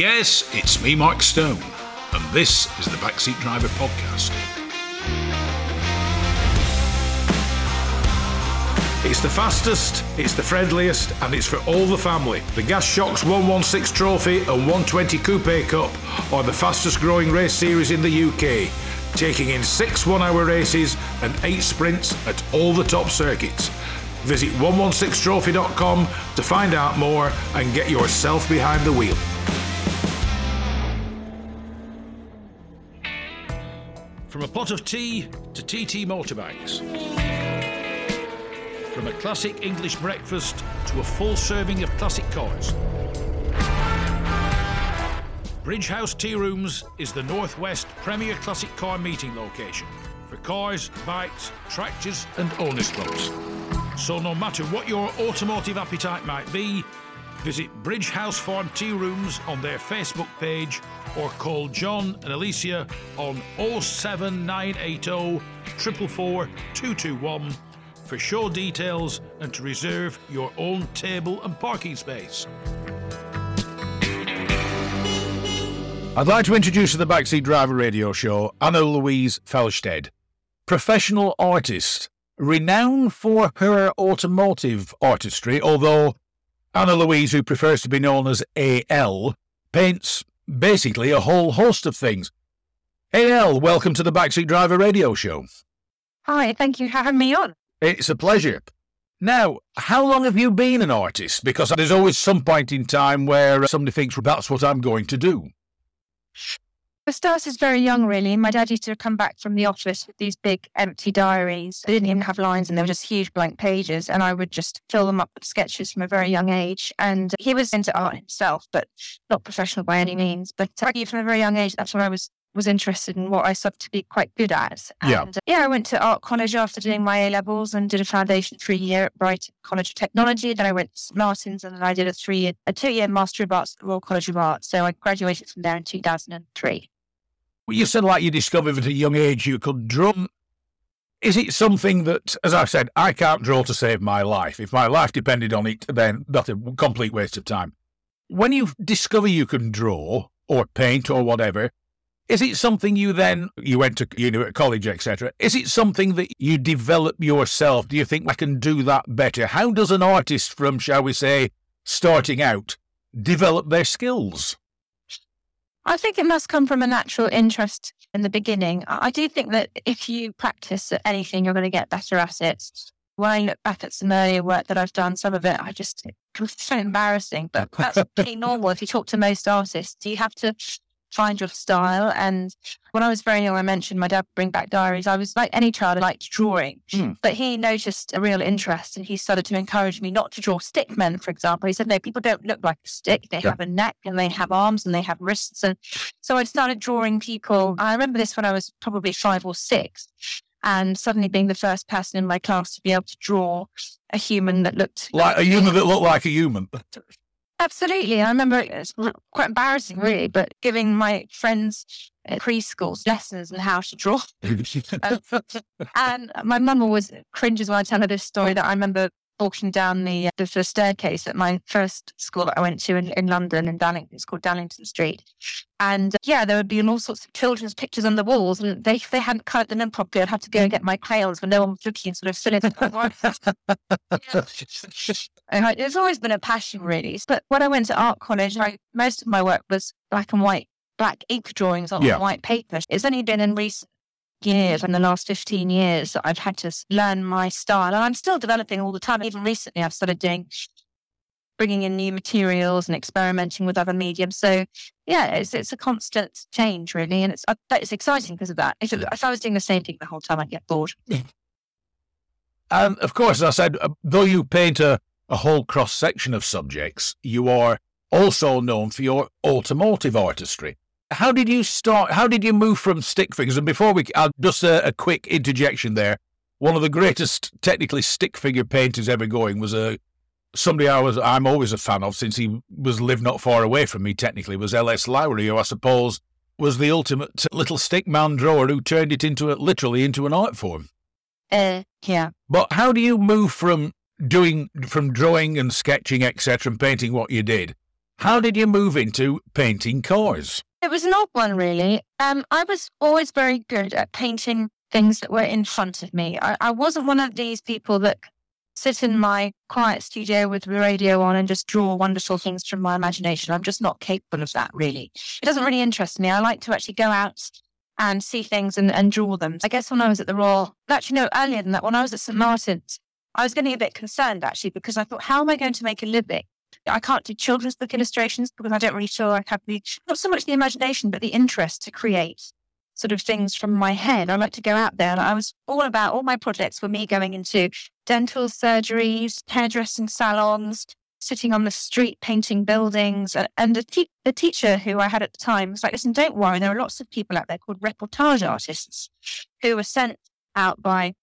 Yes, it's me, Mark Stone, and this is the Backseat Driver Podcast. It's the fastest, it's the friendliest, and it's for all the family. The Gaz Shocks 116 Trophy and 120 Coupe Cup are the fastest growing race series in the UK, taking in six one hour races and eight sprints at all the top circuits. Visit 116trophy.com to find out more and get yourself behind the wheel. Pot of tea to TT motorbikes. From a classic English breakfast to a full serving of classic cars. Bridge House Tea Rooms is the Northwest premier classic car meeting location for cars, bikes, tractors, and owners clubs. So, no matter what your automotive appetite might be, visit Bridge House Farm Tea Rooms on their Facebook page or call John and Alicia on 07980 444 221 for show details and to reserve your own table and parking space. I'd like to introduce to the Backseat Driver radio show Anna Louise Felstead, professional artist, renowned for her automotive artistry, although Anna Louise, who prefers to be known as AL, paints basically a whole host of things. AL, welcome to the Backseat Driver radio show. Hi, thank you for having me on. It's a pleasure. Now, how long have you been an artist? Because there's always some point in time where uh, somebody thinks that's what I'm going to do. I started very young, really. My dad used to come back from the office with these big empty diaries. They didn't even have lines and they were just huge blank pages. And I would just fill them up with sketches from a very young age. And he was into art himself, but not professional by any means. But I from a very young age, that's what I was was interested in what I started to be quite good at. And yeah. Uh, yeah, I went to art college after doing my A levels and did a foundation for a year at Brighton College of Technology. Then I went to Martins and then I did a three year, a two year Master of Arts at the Royal College of Art. So I graduated from there in 2003. You said like you discovered at a young age you could drum. Is it something that, as I said, I can't draw to save my life? If my life depended on it, then that's a complete waste of time. When you discover you can draw or paint or whatever, is it something you then, you went to you know, college, etc. Is it something that you develop yourself? Do you think I can do that better? How does an artist from, shall we say, starting out, develop their skills? I think it must come from a natural interest in the beginning. I do think that if you practice at anything, you're going to get better at it. When I look back at some earlier work that I've done, some of it I just it's so embarrassing, but that's pretty normal. If you talk to most artists, you have to find your style. And when I was very young, I mentioned my dad would bring back diaries. I was like any child, I liked drawing, mm. but he noticed a real interest and he started to encourage me not to draw stick men, for example. He said, no, people don't look like a stick. They yeah. have a neck and they have arms and they have wrists. And so I started drawing people. I remember this when I was probably five or six. And suddenly being the first person in my class to be able to draw a human that looked like a human that looked like a human. Absolutely. I remember it's quite embarrassing, really, but giving my friends at preschool lessons on how to draw. and my mum always cringes when I tell her this story that I remember walking down the, uh, the, the staircase at my first school that I went to in, in London in Dallington. It's called Dallington Street. And uh, yeah, there would be all sorts of children's pictures on the walls. And they, if they hadn't coloured them in properly, I'd have to go and get my crayons when no one was looking and sort of fill in. yeah. It's always been a passion, really. But when I went to art college, I, most of my work was black and white black ink drawings on yeah. white paper. It's only been in recent years, in the last 15 years, that I've had to learn my style. And I'm still developing all the time. Even recently, I've started doing, bringing in new materials and experimenting with other mediums. So, yeah, it's, it's a constant change, really. And it's, uh, it's exciting because of that. If, it, if I was doing the same thing the whole time, I'd get bored. And of course, as I said, uh, though you paint a, a whole cross section of subjects, you are also known for your automotive artistry how did you start? How did you move from stick figures? And before we, I'll just a, a, quick interjection there. One of the greatest technically stick figure painters ever going was a somebody I was I'm always a fan of since he was lived not far away from me. Technically, was L.S. Lowry, who I suppose was the ultimate little stick man drawer who turned it into a, literally into an art form. Uh, yeah. But how do you move from doing from drawing and sketching etc. and painting what you did How did you move into painting cars? It was an odd one, really. Um, I was always very good at painting things that were in front of me. I, I wasn't one of these people that sit in my quiet studio with the radio on and just draw wonderful things from my imagination. I'm just not capable of that, really. It doesn't really interest me. I like to actually go out and see things and, and draw them. I guess when I was at the Royal, actually, no, earlier than that, when I was at St. Martin's, I was getting a bit concerned actually because I thought, how am I going to make a living? I can't do children's book illustrations because I don't really feel I have the, not so much the imagination, but the interest to create sort of things from my head. I like to go out there. And I was all about all my projects were me going into dental surgeries, hairdressing salons, sitting on the street painting buildings. And, and the, te- the teacher who I had at the time was like, listen, don't worry. There are lots of people out there called reportage artists who were sent out by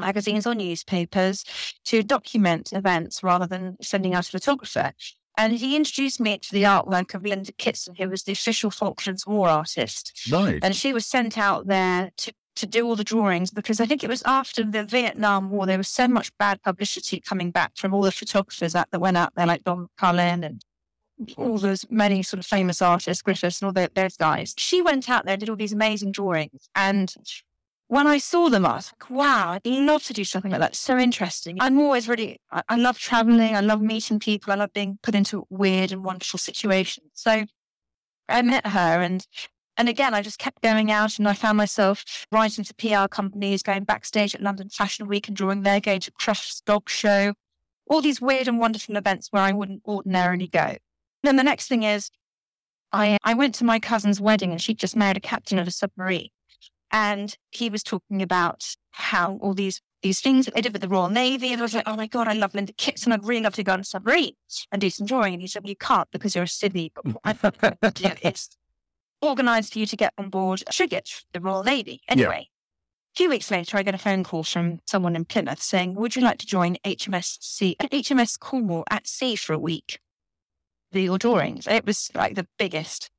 magazines or newspapers to document events rather than sending out a photographer. And he introduced me to the artwork of Linda Kitson, who was the official Falklands War artist. Nice. And she was sent out there to, to do all the drawings because I think it was after the Vietnam War, there was so much bad publicity coming back from all the photographers that, that went out there, like Don McCullin and all those many sort of famous artists, Griffiths and all the, those guys. She went out there and did all these amazing drawings. And when I saw them, I was like, wow, I'd love to do something like that. So interesting. I'm always really, I, I love traveling. I love meeting people. I love being put into weird and wonderful situations. So I met her and and again, I just kept going out and I found myself writing to PR companies, going backstage at London Fashion Week and drawing there, going to Crufts Dog Show, all these weird and wonderful events where I wouldn't ordinarily go. And then the next thing is I, I went to my cousin's wedding and she just married a captain of a submarine. And he was talking about how all these these things that they did with the Royal Navy. And I was like, oh my God, I love Linda Kitson. I'd really love to go on a submarine and do some drawing. And he said, well, you can't because you're a Sydney. But what I do is organize for you to get on board a frigate, the Royal Navy. Anyway, a few weeks later, I get a phone call from someone in Plymouth saying, would you like to join HMS Sea, HMS Cornwall at sea for a week? Do your drawings. It was like the biggest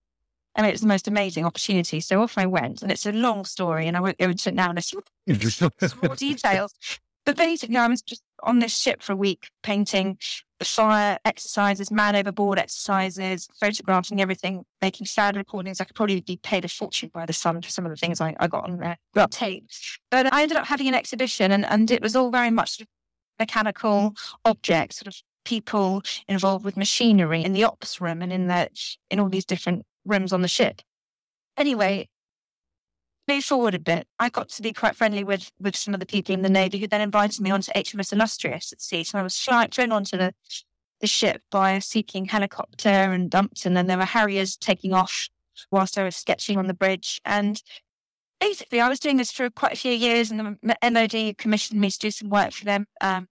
I mean, it was the most amazing opportunity. So off I went, and it's a long story, and I won't go into it now unless you more details. But basically, I was just on this ship for a week, painting the fire exercises, man overboard exercises, photographing everything, making sad recordings. I could probably be paid a fortune by the sun for some of the things I, I got on there, got tape. But I ended up having an exhibition, and, and it was all very much sort of mechanical objects, sort of people involved with machinery in the ops room and in the in all these different rooms on the ship. Anyway, move forward a bit. I got to be quite friendly with with some of the people in the Navy who then invited me onto HMS Illustrious at sea. So I was thrown onto the, the ship by a Sea King helicopter and dumped, and then there were Harriers taking off whilst I was sketching on the bridge. And basically, I was doing this for quite a few years, and the MOD commissioned me to do some work for them. Um,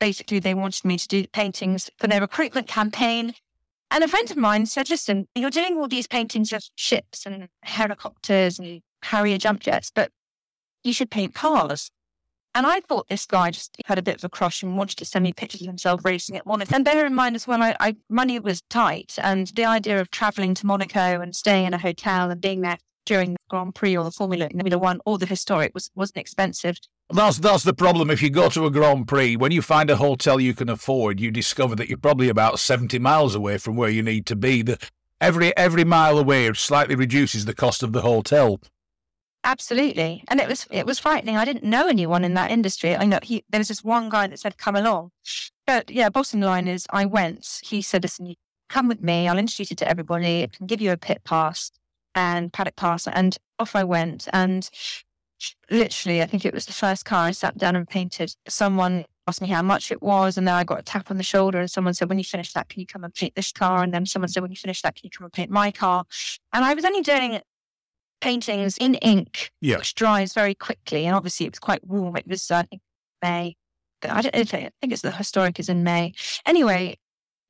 basically, they wanted me to do paintings for their recruitment campaign. And a friend of mine said, listen, you're doing all these paintings of ships and helicopters and Harrier jump jets, but you should paint cars. And I thought this guy just had a bit of a crush and wanted to send me pictures of himself racing at Monaco. And bear in mind as well, I, I money was tight, and the idea of traveling to Monaco and staying in a hotel and being there during the Grand Prix or the Formula, Formula One or the historic was wasn't expensive. That's that's the problem. If you go to a Grand Prix, when you find a hotel you can afford, you discover that you're probably about seventy miles away from where you need to be. The, every every mile away slightly reduces the cost of the hotel. Absolutely, and it was it was frightening. I didn't know anyone in that industry. I know he, there was this one guy that said, "Come along," but yeah. Bottom line is, I went. He said, "Listen, come with me. I'll introduce you to everybody. I can give you a pit pass and paddock pass." And off I went, and literally, I think it was the first car I sat down and painted. Someone asked me how much it was, and then I got a tap on the shoulder, and someone said, "When you finish that, can you come and paint this car?" And then someone said, "When you finish that, can you come and paint my car?" And I was only doing paintings in ink, yeah. which dries very quickly, and obviously it was quite warm. It was uh, May. I don't I think it's the historic is in May. Anyway,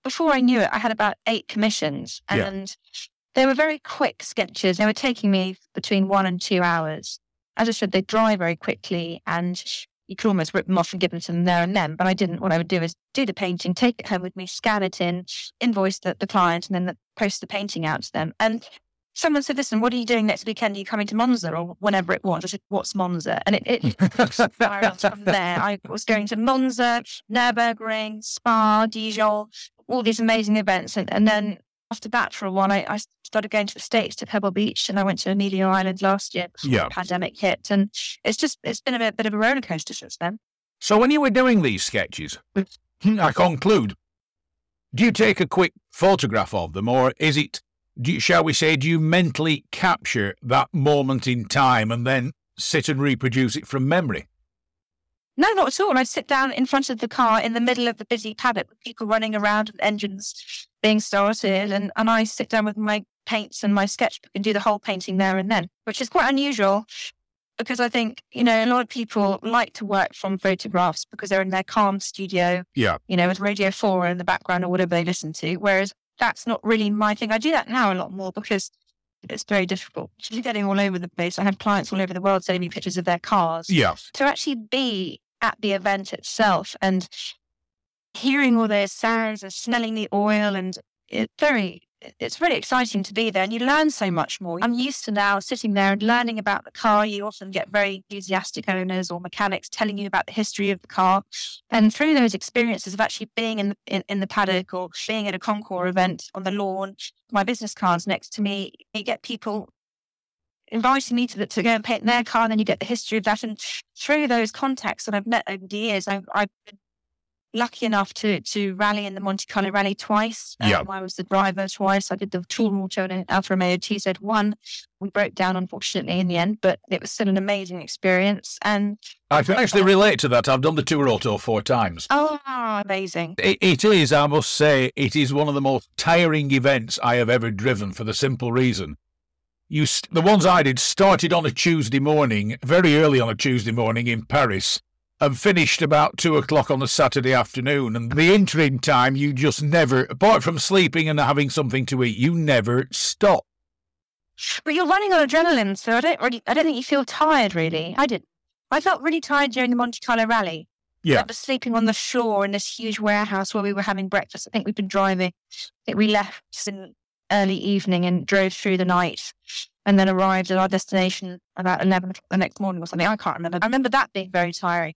before I knew it, I had about eight commissions, and yeah. They were very quick sketches. They were taking me between one and two hours as I said, they dry very quickly and you could almost rip them off and give them to them there and then. But I didn't. What I would do is do the painting, take it home with me, scan it in, invoice the, the client, and then the, post the painting out to them. And someone said, listen, what are you doing next weekend? Are you coming to Monza or whenever it was? I said, what's Monza? And it, it spiraled from there. I was going to Monza, Nürburgring, Spa, Dijon, all these amazing events. And, and then after that, for a while, I, I started going to the States to Pebble Beach and I went to Amelia Island last year before Yeah. the pandemic hit. And it's just, it's been a bit, bit of a roller coaster since then. So when you were doing these sketches, I conclude, do you take a quick photograph of them, or is it, do you, shall we say, do you mentally capture that moment in time and then sit and reproduce it from memory? No, not at all. I'd sit down in front of the car in the middle of the busy paddock with people running around and engines being started. And, and I sit down with my paints and my sketchbook and do the whole painting there and then, which is quite unusual because I think, you know, a lot of people like to work from photographs because they're in their calm studio, Yeah. you know, with Radio 4 in the background or whatever they listen to. Whereas that's not really my thing. I do that now a lot more because it's very difficult. You're getting all over the place. I have clients all over the world sending me pictures of their cars Yeah. to actually be at the event itself and hearing all those sounds and smelling the oil and it's very it's really exciting to be there and you learn so much more. I'm used to now sitting there and learning about the car. You often get very enthusiastic owners or mechanics telling you about the history of the car. And through those experiences of actually being in the, in, in the paddock or being at a Concours event on the lawn, my business cards next to me, you get people inviting me to, the, to go and paint their car, and then you get the history of that. And through those contacts that I've met over the years, I've, I've been lucky enough to to rally in the Monte Carlo Rally twice. Yeah. Um, I was the driver twice. I did the Tour Auto in Alfa Romeo TZ1. We broke down, unfortunately, in the end, but it was still an amazing experience. And I can actually relate to that. I've done the Tour Auto four times. oh, amazing. It, it is, I must say, it is one of the most tiring events I have ever driven for the simple reason. You, st- the ones I did started on a Tuesday morning, very early on a Tuesday morning in Paris, and finished about two o'clock on a Saturday afternoon. And the interim time, you just never, apart from sleeping and having something to eat, you never stop. But you're running on adrenaline, so I don't really, I don't think you feel tired really. I didn't. I felt really tired during the Monte Carlo Rally. Yeah. I remember sleeping on the shore in this huge warehouse where we were having breakfast. I think we'd been driving. I think we left in early evening and drove through the night and then arrived at our destination about 11 o'clock the next morning or something. I can't remember. I remember that being very tiring.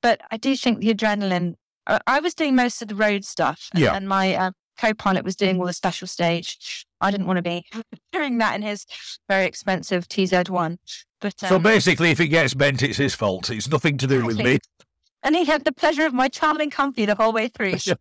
But I do think the adrenaline, I, I was doing most of the road stuff. and- Yeah. And my uh, co pilot was doing all the special stage. I didn't want to be doing that in his very expensive TZ1. But um, So basically, if it gets bent, it's his fault. It's nothing to do with me. and he had the pleasure of my charming company the whole way through. Yeah.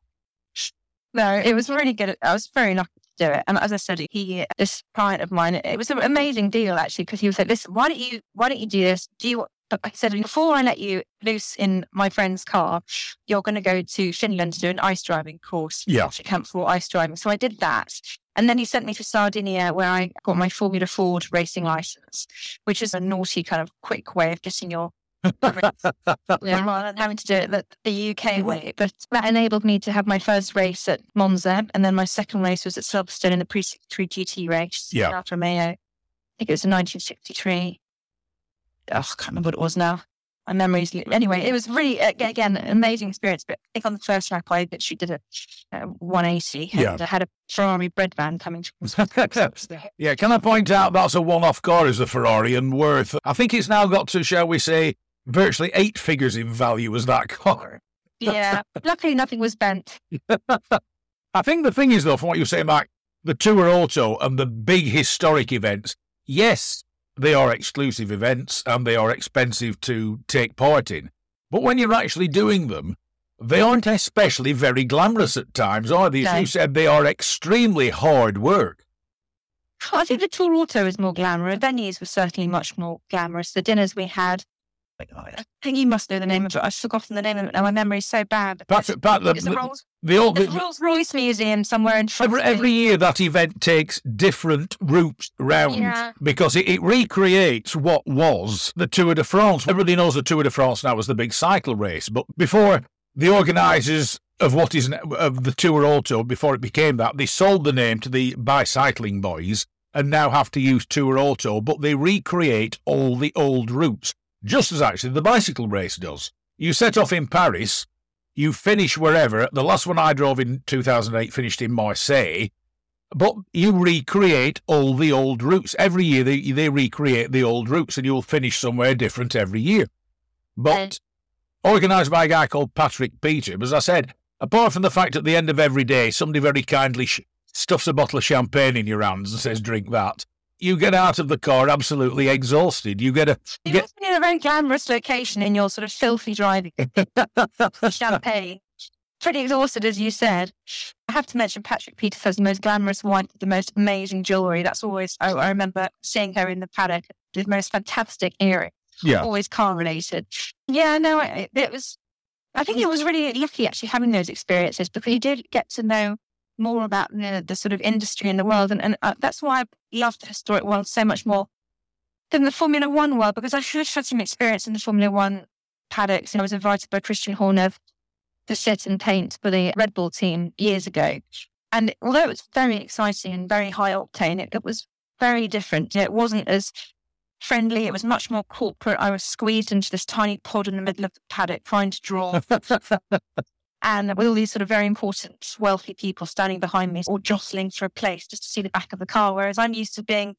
No, it was really good. I was very lucky do it. And as I said, he, this client of mine, it was an amazing deal actually, because he was like, listen, why don't you, why don't you do this? Do you, I said, before I let you loose in my friend's car, you're going to go to Finland to do an ice driving course. Yeah. At Camp for ice driving. So I did that. And then he sent me to Sardinia where I got my Formula Ford racing license, which is a naughty kind of quick way of getting your yeah, rather than having to do it the, the UK way. But that enabled me to have my first race at Monza, and then my second race was at Silverstone in the Pre 63 GT race. Yeah. in Alfa Romeo. I think it was in 1963. Oh, I can't remember what it was now. My memories. Anyway, it was really uh, again an amazing experience. But I think on the first lap, I literally did a, uh 180. Yeah. And I had a Ferrari bread van coming. towards me. Yeah, can I point out that's a one off car as the Ferrari and worth, I think it's now got to, shall we say, virtually eight figures in value was that car. yeah. Luckily, nothing was bent. I think the thing is, though, from what you're saying, Mark, the Tour Auto and the big historic events, yes, they are exclusive events and they are expensive to take part in. But when you're actually doing them, they aren't especially very glamorous at times, are they? As No. you said, they are extremely hard work. I think the tour auto is more glamorous. The venues were certainly much more glamorous. The dinners we had, I think you must know the name of it. I've forgotten the name of it now. My memory's so bad. Pat, Pat, the, the, Rolls, the, old- the the- Rolls Royce Museum somewhere in Every, every year that event takes different routes round Yeah. because it, it recreates what was the Tour de France. Everybody knows the Tour de France now as the big cycle race, but before the organisers of what is of the Tour Auto, before it became that, they sold the name to the bicycling boys and now have to use Tour Auto, but they recreate all the old routes, just as actually the bicycle race does. You set off in Paris, you finish wherever. The last one I drove in 2008 finished in Marseille, but you recreate all the old routes. Every year they, they recreate the old routes and you'll finish somewhere different every year. But And- organised by a guy called Patrick Peter, as I said, apart from the fact at the end of every day, somebody very kindly sh- stuffs a bottle of champagne in your hands and says, drink that. You get out of the car absolutely exhausted. You get a. You get, in a very glamorous location in your sort of filthy driving champagne. Pretty exhausted, as you said. I have to mention Patrick Peters has the most glamorous wife, the most amazing jewellery. That's always, I, I remember seeing her in the paddock, the most fantastic earring, yeah. always car related. Yeah, no, it, it was, I think it mm. was really lucky actually having those experiences because you did get to know more about the, the sort of industry in the world. And, and uh, that's why I love the historic world so much more than the Formula One world because I should have had some experience in the Formula One paddocks. And I was invited by Christian Horner to sit and paint for the Red Bull team years ago. And although it was very exciting and very high octane, it, it was very different. It wasn't as friendly. It was much more corporate. I was squeezed into this tiny pod in the middle of the paddock trying to draw. and with all these sort of very important, wealthy people standing behind me or jostling for a place just to see the back of the car. Whereas I'm used to being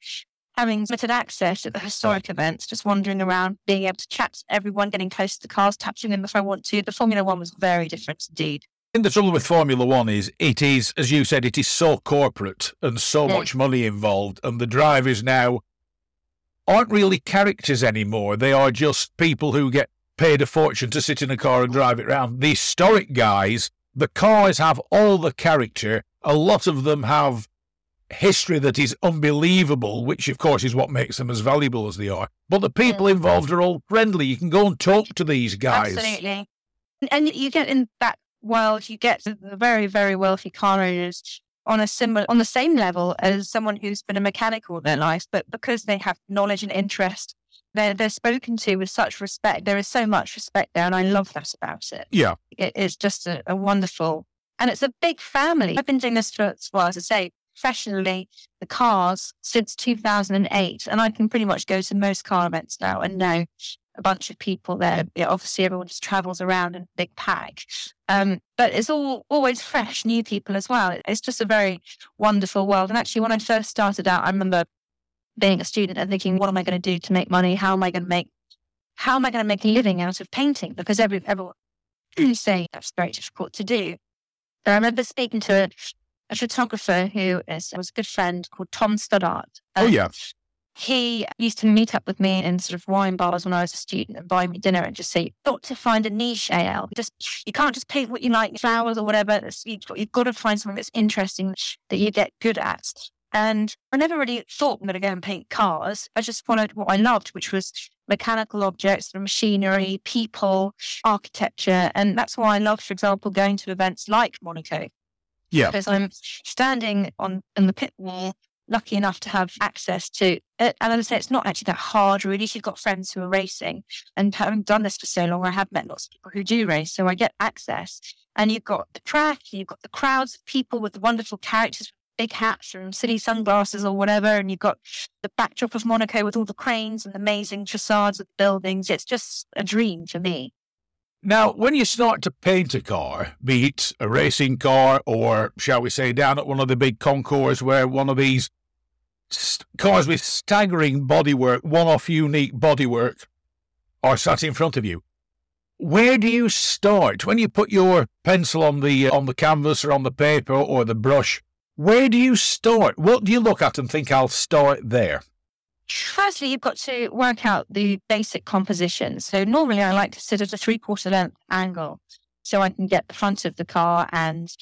having limited access at the historic events, just wandering around, being able to chat to everyone, getting close to the cars, touching them if I want to. The Formula One was very different indeed. And the trouble with Formula One is it is, as you said, it is so corporate and so Yeah. much money involved, and the drivers now aren't really characters anymore. They are just people who get paid a fortune to sit in a car and drive it around. The historic guys, the cars have all the character. A lot of them have history that is unbelievable, which of course is what makes them as valuable as they are. But the people mm. involved are all friendly. You can go and talk to these guys. Absolutely. And- you get in that world, you get the the very, very wealthy car owners on a similar, on the same level as someone who's been a mechanic all their life, but because they have knowledge and interest, they're, they're spoken to with such respect. There is so much respect there, and I love that about it. Yeah. It is just a, a wonderful, and it's a big family. I've been doing this for, well, as I say, professionally, the cars since 2008, and I can pretty much go to most car events now and know a bunch of people there. Yeah, obviously, everyone just travels around in a big pack. Um, but it's all always fresh, new people as well. It's just a very wonderful world. And actually, when I first started out, I remember being a student and thinking, what am I going to do to make money? How am I going to make, how am I going to make a living out of painting? Because every, everyone say that's very difficult to do. I remember speaking to a, a photographer who is, was a good friend called Tom Stoddart. Oh, yeah. he used to meet up with me in sort of wine bars when I was a student and buy me dinner and just say, you've got to find a niche, AL. Just you can't just paint what you like, flowers or whatever. It's- You've got, you've got to find something that's interesting that you get good at. And I never really thought I'm going to go and paint cars. I just followed what I loved, which was mechanical objects, the machinery, people, architecture. And that's why I love, for example, going to events like Monaco Yeah. because I'm standing on in the pit wall, lucky enough to have access to it. And as I say, it's not actually that hard, really. If you've got friends who are racing, and having done this for so long, I have met lots of people who do race, so I get access. And you've got the track, you've got the crowds of people with the wonderful characters, big hats and silly sunglasses or whatever, and you've got the backdrop of Monaco with all the cranes and amazing facades of the buildings. It's just a dream for me. Now, when you start to paint a car, be it a racing car or, shall we say, down at one of the big concours where one of these st- cars with staggering bodywork, one off unique bodywork, are sat in front of you, where do you start when you put your pencil on the uh, on the canvas or on the paper or the brush? Where do you start? What do you look at and think I'll start there? Firstly, you've got to work out the basic composition. So normally I like to sit at a three quarter length angle so I can get the front of the car and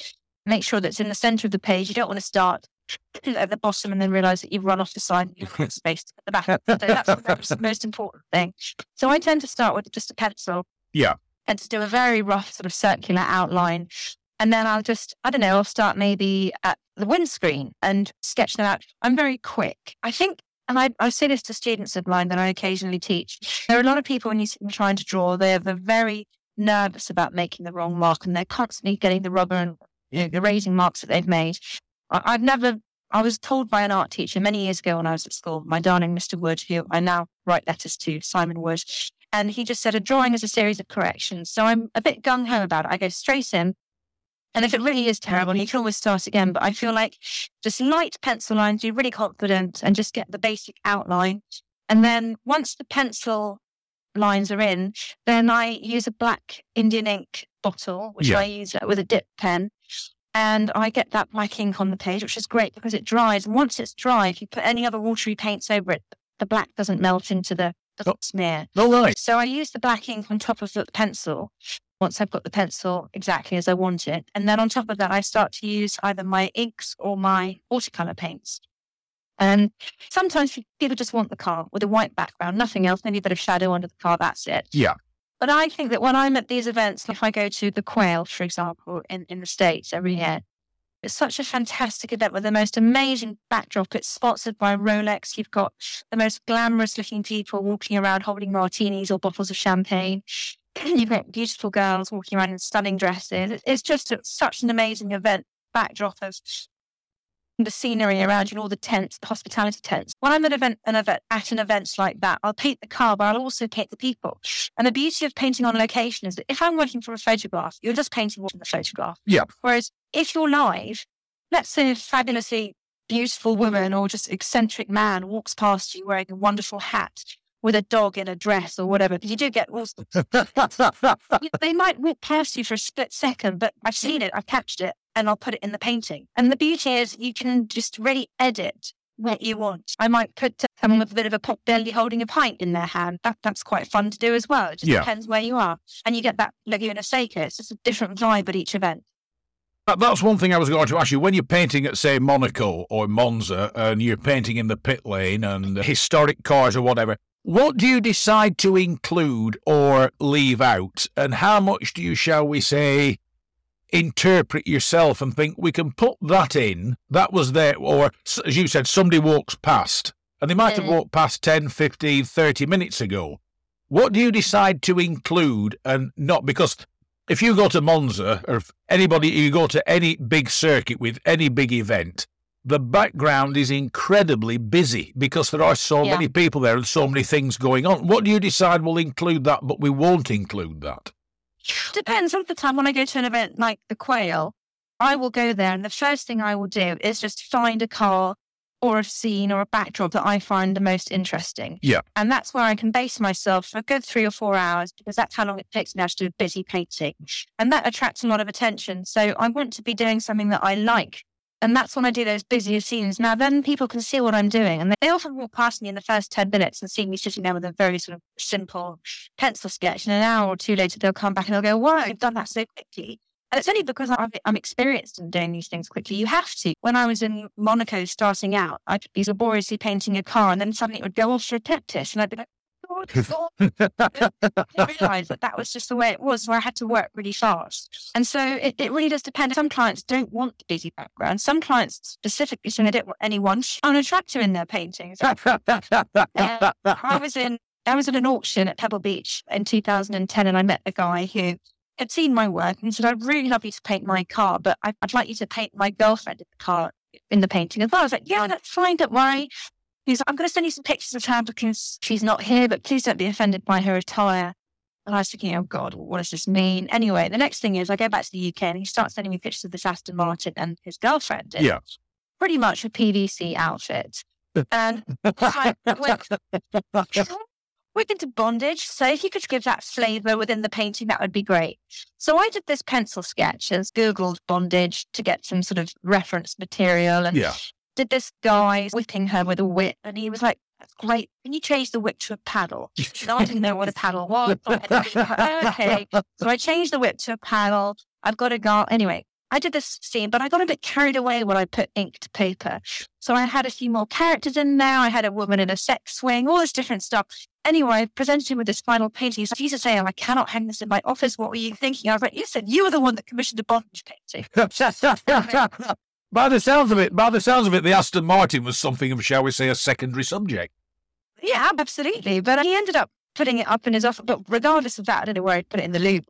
make sure that it's in the center of the page. You don't want to start at the bottom and then realize that you've run off the side and you've got space at the back. So that's the most- most important thing. So I tend to start with just a pencil. Yeah. And to do a very rough sort of circular outline. And then I'll just, I don't know, I'll start maybe at the windscreen and sketch them out. I'm very quick. I think and I, I say this to students of mine that I occasionally teach. There are a lot of people when you're trying to draw, they're, they're very nervous about making the wrong mark and they're constantly getting the rubber and you know, erasing marks that they've made. I, I've never, I was told by an art teacher many years ago when I was at school, my darling Mr. Wood, who I now write letters to, Simon Wood, and he just said a drawing is a series of corrections. So I'm a bit gung ho about it. I go straight in. And if it really is terrible, you can always start again. But I feel like just light pencil lines, be really confident and just get the basic outline. And then once the pencil lines are in, then I use a black Indian ink bottle, which Yeah. I use uh, with a dip pen. And I get that black ink on the page, which is great because it dries. And once it's dry, if you put any other watery paints over it, the black doesn't melt into the, the Oh. smear. No, right. So I use the black ink on top of the pencil once I've got the pencil exactly as I want it. And then on top of that, I start to use either my inks or my watercolor paints. And sometimes people just want the car with a white background, nothing else, maybe a bit of shadow under the car, that's it. Yeah. But I think that when I'm at these events, if I go to the Quail, for example, in, in the States every year, it's such a fantastic event with the most amazing backdrop. It's sponsored by Rolex. You've got the most glamorous looking people walking around holding martinis or bottles of champagne. You've got beautiful girls walking around in stunning dresses. It's just a, such an amazing event backdrop of the scenery around you and all the tents, the hospitality tents. When I'm at, event, an event, at an event like that, I'll paint the car, but I'll also paint the people. And the beauty of painting on location is that if I'm working for a photograph, you're just painting what's in the photograph. Yeah. Whereas if you're live, let's say a fabulously beautiful woman or just eccentric man walks past you wearing a wonderful hat with a dog in a dress or whatever, you do get all they might walk past you for a split second, but I've seen it, I've captured it, and I'll put it in the painting. And the beauty is you can just really edit what you want. I might put uh, someone with a bit of a pot belly holding a pint in their hand. That, that's quite fun to do as well. It just Yeah. depends where you are. And you get that Laguna Seca. It's just a different vibe at each event. That, that's one thing I was going to ask you. When you're painting at, say, Monaco or Monza, and you're painting in the pit lane and historic cars or whatever, what do you decide to include or leave out? And how much do you, shall we say, interpret yourself and think we can put that in? That was there. Or, as you said, somebody walks past, and they might have Mm. walked past 10, 15, 30 minutes ago. What do you decide to include and not? Because if you go to Monza or if anybody, you go to any big circuit with any big event, the background is incredibly busy because there are so Yeah. many people there and so many things going on. What do you decide will include that, but we won't include that? Depends. Some of the time when I go to an event like the Quail, I will go there and the first thing I will do is just find a car or a scene or a backdrop that I find the most interesting. Yeah. And that's where I can base myself for a good three or four hours because that's how long it takes me to do a busy painting. And that attracts a lot of attention. So I want to be doing something that I like. And that's when I do those busier scenes. Now, then people can see what I'm doing. And they often walk past me in the first 10 minutes and see me sitting there with a very sort of simple pencil sketch. And an hour or two later, they'll come back and they'll go, wow, you've done that so quickly. And it's only because I've, I'm experienced in doing these things quickly. You have to. When I was in Monaco starting out, I'd be laboriously painting a car and then suddenly it would go off for a. And I'd be like, God, God. I realised that that was just the way it was, where I had to work really fast. And so it, it really does depend. Some clients don't want the busy background. Some clients specifically say they don't want anyone unattractive in their paintings. Um, I was in I was at an auction at Pebble Beach in 2010 and I met a guy who had seen my work and said, I'd really love you to paint my car, but I'd like you to paint my girlfriend in the car in the painting as well. I was like, yeah, that's fine, don't worry. He's like, I'm going to send you some pictures of her because she's not here, but please don't be offended by her attire. And I was thinking, oh God, what does this mean? Anyway, the next thing is I go back to the UK and he starts sending me pictures of this Aston Martin and his girlfriend. in Yeah. Pretty much a PVC outfit. And I went, We're into bondage. So if you could give that flavor within the painting, that would be great. So I did this pencil sketch and Googled bondage to get some sort of reference material and yeah. Did this guy whipping her with a whip. And he was like, that's great. Can you change the whip to a paddle? No, I didn't know what a paddle was. So I- okay. So I changed the whip to a paddle. I've got a girl. Anyway, I did this scene, but I got a bit carried away when I put ink to paper. So I had a few more characters in there. I had a woman in a sex swing, all this different stuff. Anyway, I presented him with this final painting. He said, Jesus, say, I cannot hang this in my office. What were you thinking? I was like, listen, you were the one that commissioned the bondage painting. by the sounds of it, by the sounds of it, the Aston Martin was something of, shall we say, a secondary subject. Yeah, absolutely. But he ended up putting it up in his office. But regardless of that, I don't know where I'd put it in the loop.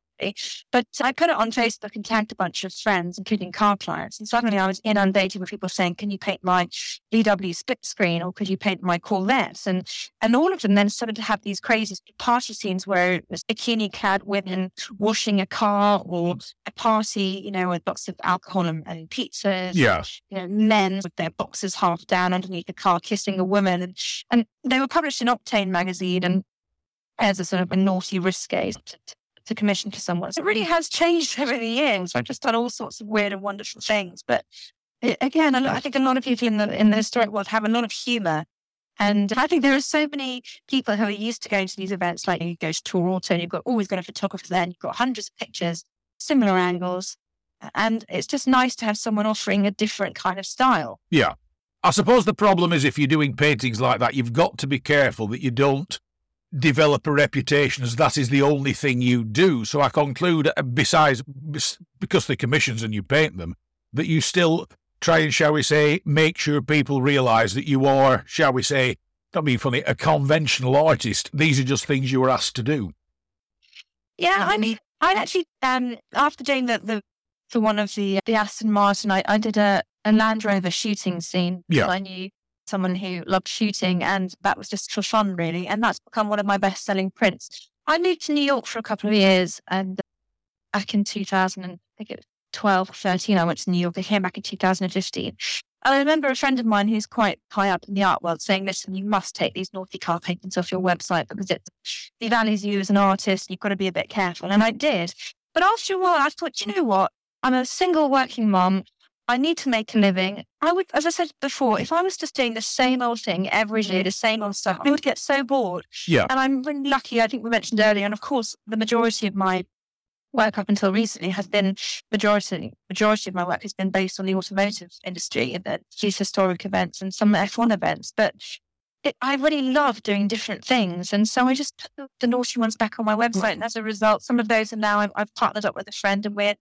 But I put it on Facebook and tagged a bunch of friends, including car clients. And suddenly I was inundated with people saying, Can you paint my VW split screen or could you paint my Corvette? And and all of them then started to have these crazy party scenes where there's bikini clad women washing a car or a party, you know, with lots of alcohol and, and pizzas Yeah. you know, men with their boxes half down underneath the car kissing a woman. And, and they were published in Octane magazine and as a sort of a naughty risque to commission to someone. So it really mm. has changed over the years. I've just done all sorts of weird and wonderful things. But it, again, I think a lot of people in the in the historic world have a lot of humor. And I think there are so many people who are used to going to these events, like you go to Toronto and you've got always got a photographer there and you've got hundreds of pictures, similar angles. And it's just nice to have someone offering a different kind of style. Yeah. I suppose the problem is if you're doing paintings like that, you've got to be careful that you don't develop a reputation as that is the only thing you do. So I conclude, uh, besides, because the commissions and you paint them, that you still try and, shall we say, make sure people realise that you are, shall we say, don't be funny, a conventional artist. These are just things you were asked to do. Yeah, I mean, I actually, um, after doing the, the for one of the the Aston Martin, I, I did a, a Land Rover shooting scene. Yeah. I knew someone who loved shooting, and that was just for fun, really. And that's become one of my best selling prints. I moved to New York for a couple of years, and back in 2000, I think it was 12 or 13, I went to New York. I came back in 2015. And I remember a friend of mine who's quite high up in the art world saying, listen, you must take these naughty car paintings off your website because it devalues you as an artist. You've got to be a bit careful. And I did. But after a while, I thought, you know what? I'm a single working mom. I need to make a living. I would, as I said before, if I was just doing the same old thing every day, the same old stuff, I would get so bored. Yeah. And I'm really lucky. I think we mentioned earlier, and of course, the majority of my work up until recently has been majority majority of my work has been based on the automotive industry and these historic events and some F1 events. But it, I really love doing different things, and so I just put the, the naughty ones back on my website. And as a result, some of those are now I've, I've partnered up with a friend, and we're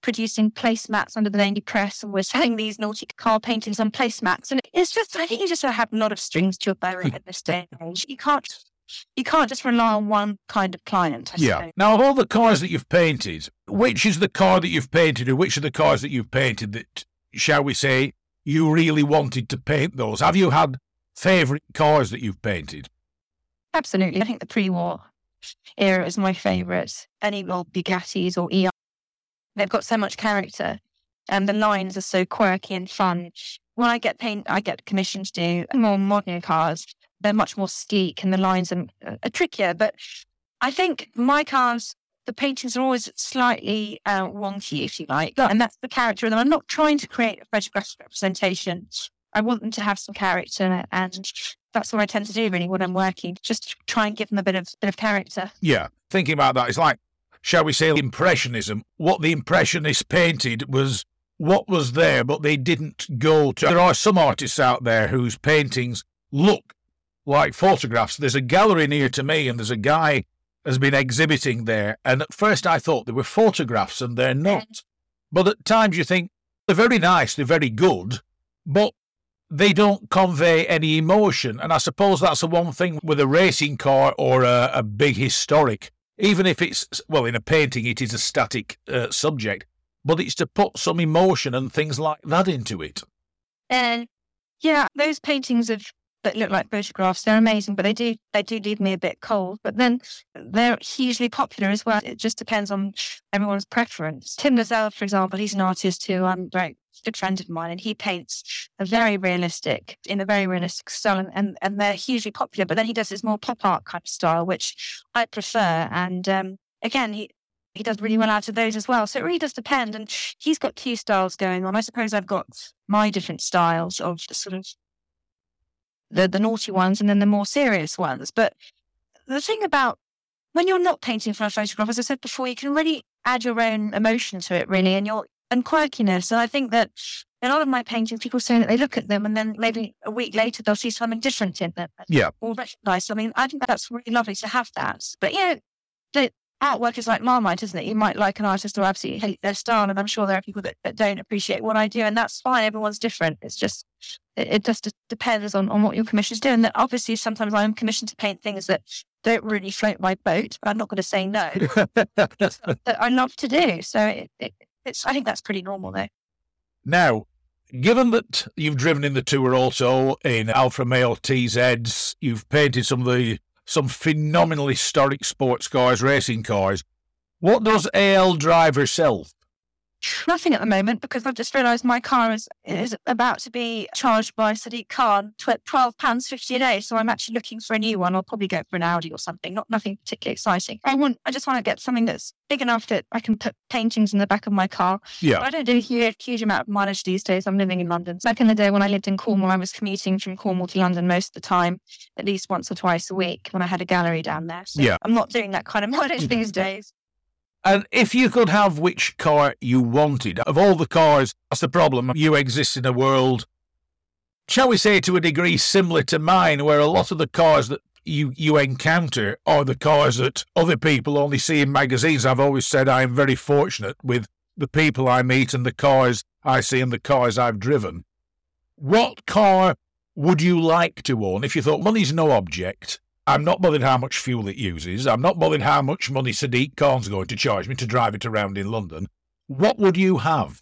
producing placemats under the Lady Press and we're selling these naughty car paintings on placemats. And it's just, I think you just have a lot of strings to your bow at this day and age. You can't, you can't just rely on one kind of client. I yeah. Suppose. Now, of all the cars that you've painted, which is the car that you've painted, or which are the cars that you've painted that, shall we say, you really wanted to paint those? Have you had favourite cars that you've painted? Absolutely. I think the pre-war era is my favourite. Any old Bugattis or ER They've got so much character and the lines are so quirky and fun. When I get paint, I get commissioned to do more modern cars. They're much more sleek and the lines are, are trickier. But I think my cars, the paintings are always slightly uh, wonky, if you like. And that's the character of them. I'm not trying to create a photographic representation. I want them to have some character, and that's what I tend to do really when I'm working. Just try and give them a bit of bit of character. Yeah, thinking about that, it's like shall we say, impressionism. What the impressionists painted was what was there, but they didn't go to. There are some artists out there whose paintings look like photographs. There's a gallery near to me, and there's a guy has been exhibiting there. And at first, I thought they were photographs, and they're not. But at times, you think they're very nice, they're very good, but they don't convey any emotion. And I suppose that's the one thing with a racing car or a, a big historic even if it's, well, in a painting, it is a static uh, subject, but it's to put some emotion and things like that into it. And yeah, those paintings of that look like photographs, they're amazing, but they do they do leave me a bit cold. But then they're hugely popular as well. It just depends on everyone's preference. Tim Layzell, for example, he's an artist who I'm very good friend of mine, and he paints a very realistic, in a very realistic style, and, and, and they're hugely popular. But then he does this more pop art kind of style, which I prefer. And um, again, he he does really well out of those as well. So it really does depend. And he's got two styles going on. I suppose I've got my different styles of sort of the the naughty ones and then the more serious ones. But the thing about when you're not painting for a photograph, as I said before, you can really add your own emotion to it, really, and your and quirkiness. And I think that in a lot of my paintings, people say that they look at them and then maybe a week later they'll see something different in them. Yeah. Or recognize. I mean, I think that's really lovely to have that. But you know, the artwork is like Marmite, isn't it? You might like an artist or absolutely hate their style, and I'm sure there are people that, that don't appreciate what I do, and that's fine. Everyone's different. It's just it, it just depends on, on what your commission's doing. That obviously sometimes I'm commissioned to paint things that don't really float my boat, but I'm not going to say no. that I love to do. So it, it, it's I think that's pretty normal though. Now, given that you've driven in the Tour Auto in Alfa Romeo TZs, you've painted some of the some phenomenal historic sports cars, racing cars. What does AL Driver sell? Nothing at the moment because I've just realised my car is is about to be charged by Sadiq Khan twelve pounds fifty a day. So I'm actually looking for a new one. I'll probably go for an Audi or something. Not nothing particularly exciting. I want. I just want to get something that's big enough that I can put paintings in the back of my car. Yeah. But I don't do a huge, huge amount of mileage these days. I'm living in London. Back in the day when I lived in Cornwall, I was commuting from Cornwall to London most of the time, at least once or twice a week when I had a gallery down there. So Yeah. I'm not doing that kind of mileage mm-hmm. these days. And if you could have which car you wanted, of all the cars, that's the problem. You exist in a world, shall we say, to a degree similar to mine, where a lot of the cars that you, you encounter are the cars that other people only see in magazines. I've always said I am very fortunate with the people I meet and the cars I see and the cars I've driven. What car would you like to own if you thought money's no object? I'm not bothered how much fuel it uses. I'm not bothered how much money Sadiq Khan's going to charge me to drive it around in London. What would you have?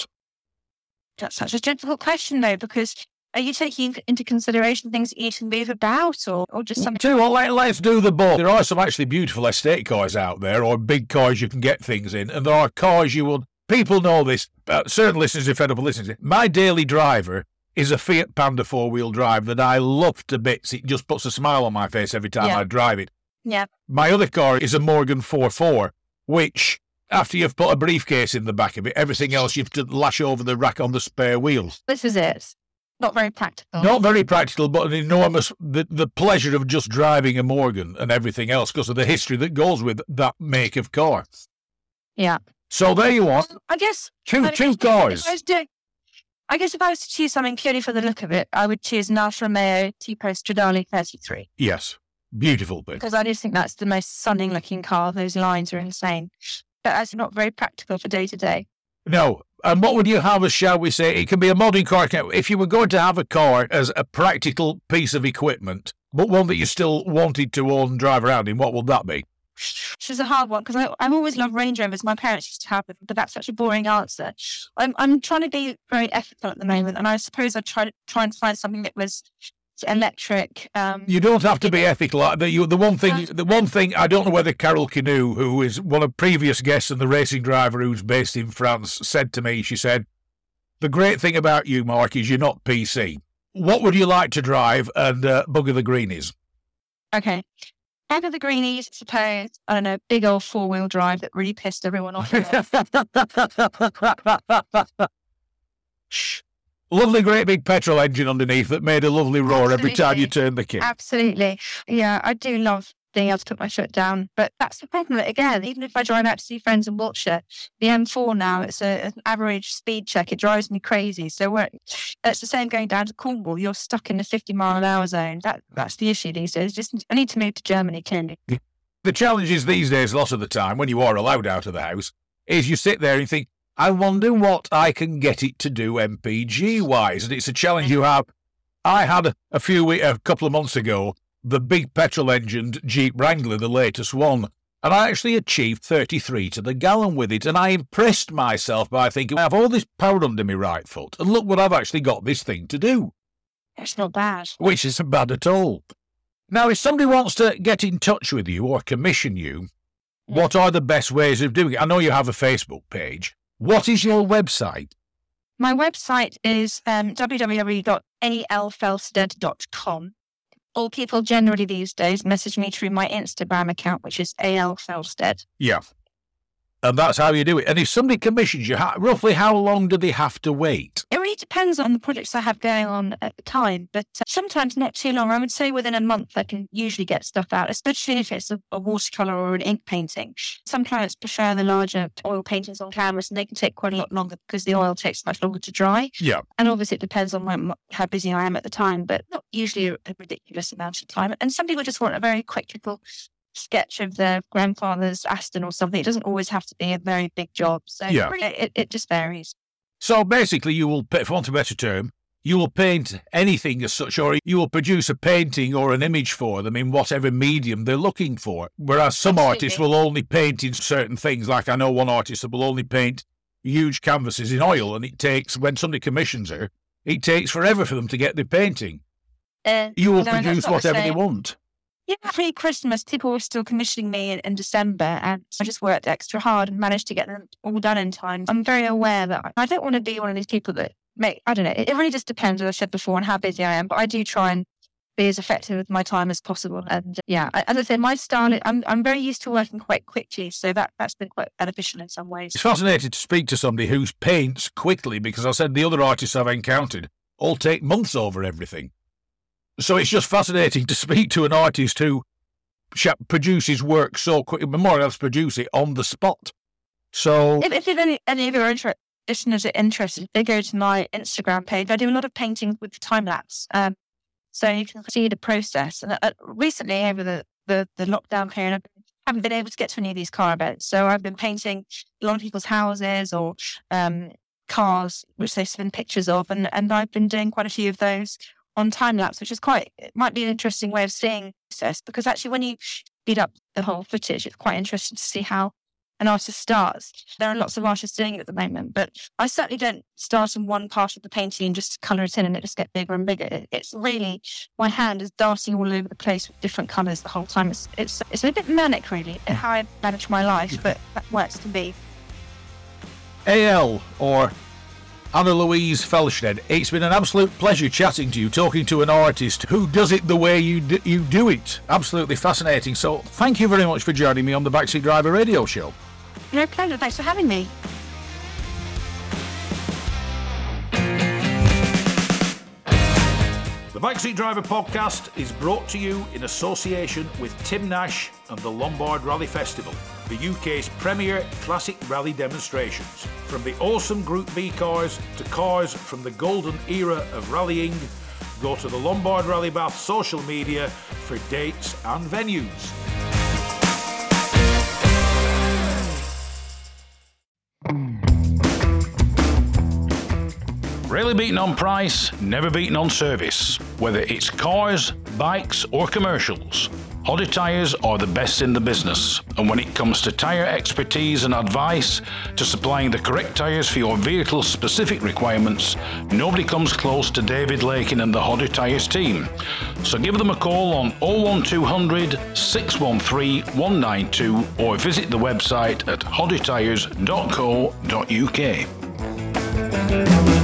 That's such a difficult question, though, because are you taking into consideration things that you can move about or, or just something? You what, let, let's do the both. There are some actually beautiful estate cars out there, or big cars you can get things in, and there are cars you will. People know this. Uh, certain listeners, if edible listeners, my daily driver is a Fiat Panda four wheel drive that I love to bits. It just puts a smile on my face every time Yeah. I drive it. Yeah. My other car is a Morgan 4.4, which, after you've put a briefcase in the back of it, everything else you've to lash over the rack on the spare wheels. This is it. Not very practical. Not very practical, but an enormous the, the pleasure of just driving a Morgan and everything else because of the history that goes with that make of car. Yeah. So there you are, um, I guess. two I two guess cars. I, was doing, I guess if I was to choose something purely for the look of it, I would choose Alfa Romeo Tipo Stradale 33 Yes, beautiful bit. because I just think that's the most stunning looking car. Those lines are insane. But that's not very practical for day to day. No, and what would you have as, shall we say, it can be a modern car. If you were going to have a car as a practical piece of equipment, but one that you still wanted to own and drive around in, what would that be? Which is a hard one because I've always loved Range Rovers. My parents used to have them, but that's such a boring answer. I'm I'm trying to be very ethical at the moment, and I suppose I try to try and find something that was electric. Um, You don't have to be ethical. The, you, the one thing, the one thing, I don't know whether Carol Canoe, who is one of previous guests and the racing driver who's based in France, said to me, she said, the great thing about you, Mark, is you're not PC. What would you like to drive and uh, bugger the greenies? Okay. Out of the greenies, I suppose, I don't know, big old four wheel drive that really pissed everyone off. lovely, great big petrol engine underneath that made a lovely roar every time you turned the key. Absolutely. Yeah, I do love being able to put my foot down. But that's the problem. Again, even if I drive out to see friends in Wiltshire, the M4 now, it's a, an average speed check. It drives me crazy. So it's the same going down to Cornwall. You're stuck in the 50 mile an hour zone. That That's the issue these days. Just I need to move to Germany, clearly. The challenge is these days, a lot of the time, when you are allowed out of the house, is you sit there and think, I wonder what I can get it to do MPG wise. And it's a challenge you have. I had a, few a couple of months ago the big petrol engined Jeep Wrangler, the latest one. And I actually achieved 33 to the gallon with it. And I impressed myself by thinking, I have all this power under my right foot. And look what I've actually got this thing to do It's not bad. which isn't bad at all. Now, if somebody wants to get in touch with you or commission you, what are the best ways of doing it? I know you have a Facebook page. What is your website? My website is um, www.alfelstead.com. All people generally these days message me through my Instagram account, which is AL Felstead. Yeah. And that's how you do it. And if somebody commissions you, roughly how long do they have to wait? It really depends on the projects I have going on at the time, but uh, sometimes not too long. I would say within a month, I can usually get stuff out, especially if it's a, a watercolor or an ink painting. Some clients prefer the larger oil paintings on canvas, and they can take quite a lot longer because the oil takes much longer to dry. Yeah. And obviously, it depends on my, how busy I am at the time, but not usually a, a ridiculous amount of time. And some people just want a very quick little sketch of their grandfather's Aston or something. It doesn't always have to be a very big job. So Yeah. it, it just varies. So basically, you will, for want of a better term, you will paint anything as such, or you will produce a painting or an image for them in whatever medium they're looking for. Whereas some artists will only paint in certain things. Like I know one artist that will only paint huge canvases in oil, and it takes, when somebody commissions her, it takes forever for them to get the painting. Uh, You will no, produce whatever they want. Yeah, pre Christmas, people were still commissioning me in, in, December, and I just worked extra hard and managed to get them all done in time. I'm very aware that I don't want to be one of these people that make, I don't know, it, it really just depends, as I said before, on how busy I am, but I do try and be as effective with my time as possible. And yeah, as I said, my style, I'm, I'm very used to working quite quickly. So that, that's been quite beneficial in some ways. It's fascinating to speak to somebody who paints quickly because I said the other artists I've encountered all take months over everything. So it's just fascinating to speak to an artist who produces work so quickly, more or less produce it on the spot. So if, if any, any of your inter- listeners are interested, they go to my Instagram page. I do a lot of painting with time lapse. Um, so you can see the process. And uh, recently, over the, the, the lockdown period, I haven't been able to get to any of these car events. So I've been painting a lot of people's houses or um, cars, which they've seen pictures of. And, and I've been doing quite a few of those on time lapse, which is quite, it might be an interesting way of seeing this because actually, when you speed up the whole footage, it's quite interesting to see how an artist starts. There are lots of artists doing it at the moment, but I certainly don't start in one part of the painting and just colour it in and it just get bigger and bigger. It's really my hand is darting all over the place with different colours the whole time. It's it's it's a bit manic, really, how I manage my life, but that works to be. AL or Anna Louise Felstead, it's been an absolute pleasure chatting to you, talking to an artist who does it the way you d- you do it. Absolutely fascinating. So, thank you very much for joining me on the Backseat Driver Radio Show. No pleasure. Thanks for having me. The Backseat Driver podcast is brought to you in association with Tim Nash and the Lombard Rally Festival, the UK's premier classic rally demonstrations. From the awesome Group B cars to cars from the golden era of rallying, go to the Lombard Rally Bath social media for dates and venues. Rarely beaten on price, never beaten on service. Whether it's cars, bikes, or commercials, Hodder Tyres are the best in the business. And when it comes to tyre expertise and advice to supplying the correct tyres for your vehicle's specific requirements, nobody comes close to David Lakin and the Hodder Tyres team. So give them a call on 01200 613 192 or visit the website at hoddertyres.co.uk.